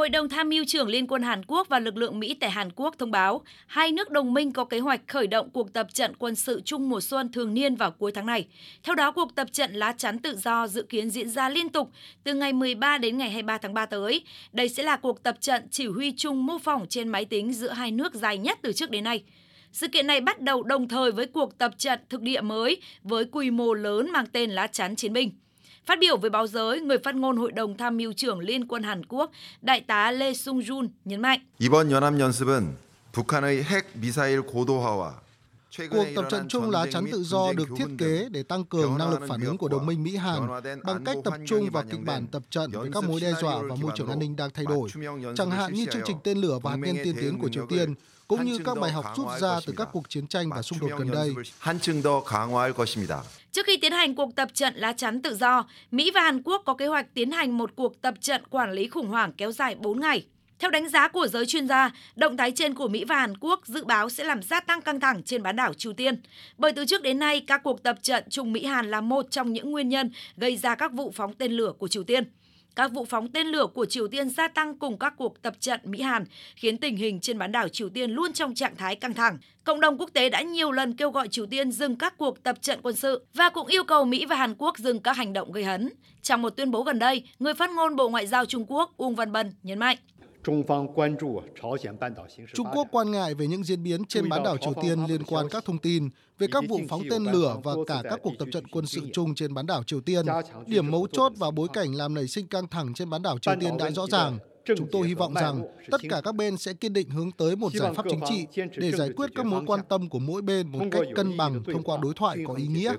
Hội đồng tham mưu trưởng Liên quân Hàn Quốc và lực lượng Mỹ tại Hàn Quốc thông báo hai nước đồng minh có kế hoạch khởi động cuộc tập trận quân sự chung mùa xuân thường niên vào cuối tháng này. Theo đó, cuộc tập trận lá chắn tự do dự kiến diễn ra liên tục từ ngày 13 đến ngày 23 tháng 3 tới. Đây sẽ là cuộc tập trận chỉ huy chung mô phỏng trên máy tính giữa hai nước dài nhất từ trước đến nay. Sự kiện này bắt đầu đồng thời với cuộc tập trận thực địa mới với quy mô lớn mang tên lá chắn chiến binh. Phát biểu với báo giới, người phát ngôn Hội đồng tham mưu trưởng Liên quân Hàn Quốc, Đại tá Lee Sung Jun nhấn mạnh. 이번 연합 연습은 북한의 핵 미사일 고도화와 Cuộc tập trận chung lá chắn tự do được thiết kế để tăng cường năng lực phản ứng của đồng minh Mỹ-Hàn bằng cách tập trung vào kịch bản tập trận với các mối đe dọa và môi trường an ninh đang thay đổi, chẳng hạn như chương trình tên lửa và hạt nhân tiên tiến của Triều Tiên, cũng như các bài học rút ra từ các cuộc chiến tranh và xung đột gần đây. Trước khi tiến hành cuộc tập trận lá chắn tự do, Mỹ và Hàn Quốc có kế hoạch tiến hành một cuộc tập trận quản lý khủng hoảng kéo dài 4 ngày. Theo đánh giá của giới chuyên gia, động thái trên của Mỹ và Hàn Quốc dự báo sẽ làm gia tăng căng thẳng trên bán đảo Triều Tiên. Bởi từ trước đến nay, các cuộc tập trận chung Mỹ-Hàn là một trong những nguyên nhân gây ra các vụ phóng tên lửa của Triều Tiên. Các vụ phóng tên lửa của Triều Tiên gia tăng cùng các cuộc tập trận Mỹ-Hàn, khiến tình hình trên bán đảo Triều Tiên luôn trong trạng thái căng thẳng. Cộng đồng quốc tế đã nhiều lần kêu gọi Triều Tiên dừng các cuộc tập trận quân sự và cũng yêu cầu Mỹ và Hàn Quốc dừng các hành động gây hấn. Trong một tuyên bố gần đây, người phát ngôn Bộ Ngoại giao Trung Quốc Uông Văn Bân nhấn mạnh. Trung Quốc quan ngại về những diễn biến trên bán đảo Triều Tiên liên quan các thông tin về các vụ phóng tên lửa và cả các cuộc tập trận quân sự chung trên bán đảo Triều Tiên. Điểm mấu chốt và bối cảnh làm nảy sinh căng thẳng trên bán đảo Triều Tiên đã rõ ràng. Chúng tôi hy vọng rằng tất cả các bên sẽ kiên định hướng tới một giải pháp chính trị để giải quyết các mối quan tâm của mỗi bên một cách cân bằng thông qua đối thoại có ý nghĩa.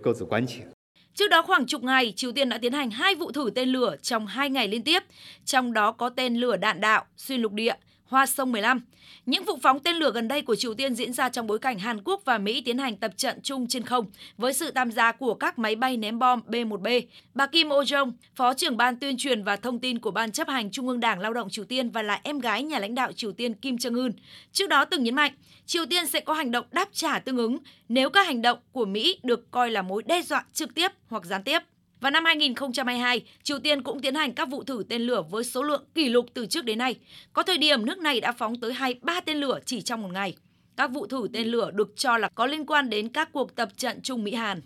Trước đó khoảng chục ngày, Triều Tiên đã tiến hành hai vụ thử tên lửa trong hai ngày liên tiếp, trong đó có tên lửa đạn đạo xuyên lục địa. Hoa Sông 15. Những vụ phóng tên lửa gần đây của Triều Tiên diễn ra trong bối cảnh Hàn Quốc và Mỹ tiến hành tập trận chung trên không với sự tham gia của các máy bay ném bom B-1B. Bà Kim Oh-jong, Phó trưởng Ban tuyên truyền và thông tin của Ban chấp hành Trung ương Đảng Lao động Triều Tiên và là em gái nhà lãnh đạo Triều Tiên Kim Jong-un, trước đó từng nhấn mạnh Triều Tiên sẽ có hành động đáp trả tương ứng nếu các hành động của Mỹ được coi là mối đe dọa trực tiếp hoặc gián tiếp. Vào năm 2022, Triều Tiên cũng tiến hành các vụ thử tên lửa với số lượng kỷ lục từ trước đến nay. Có thời điểm nước này đã phóng tới 23 tên lửa chỉ trong một ngày. Các vụ thử tên lửa được cho là có liên quan đến các cuộc tập trận chung Mỹ-Hàn.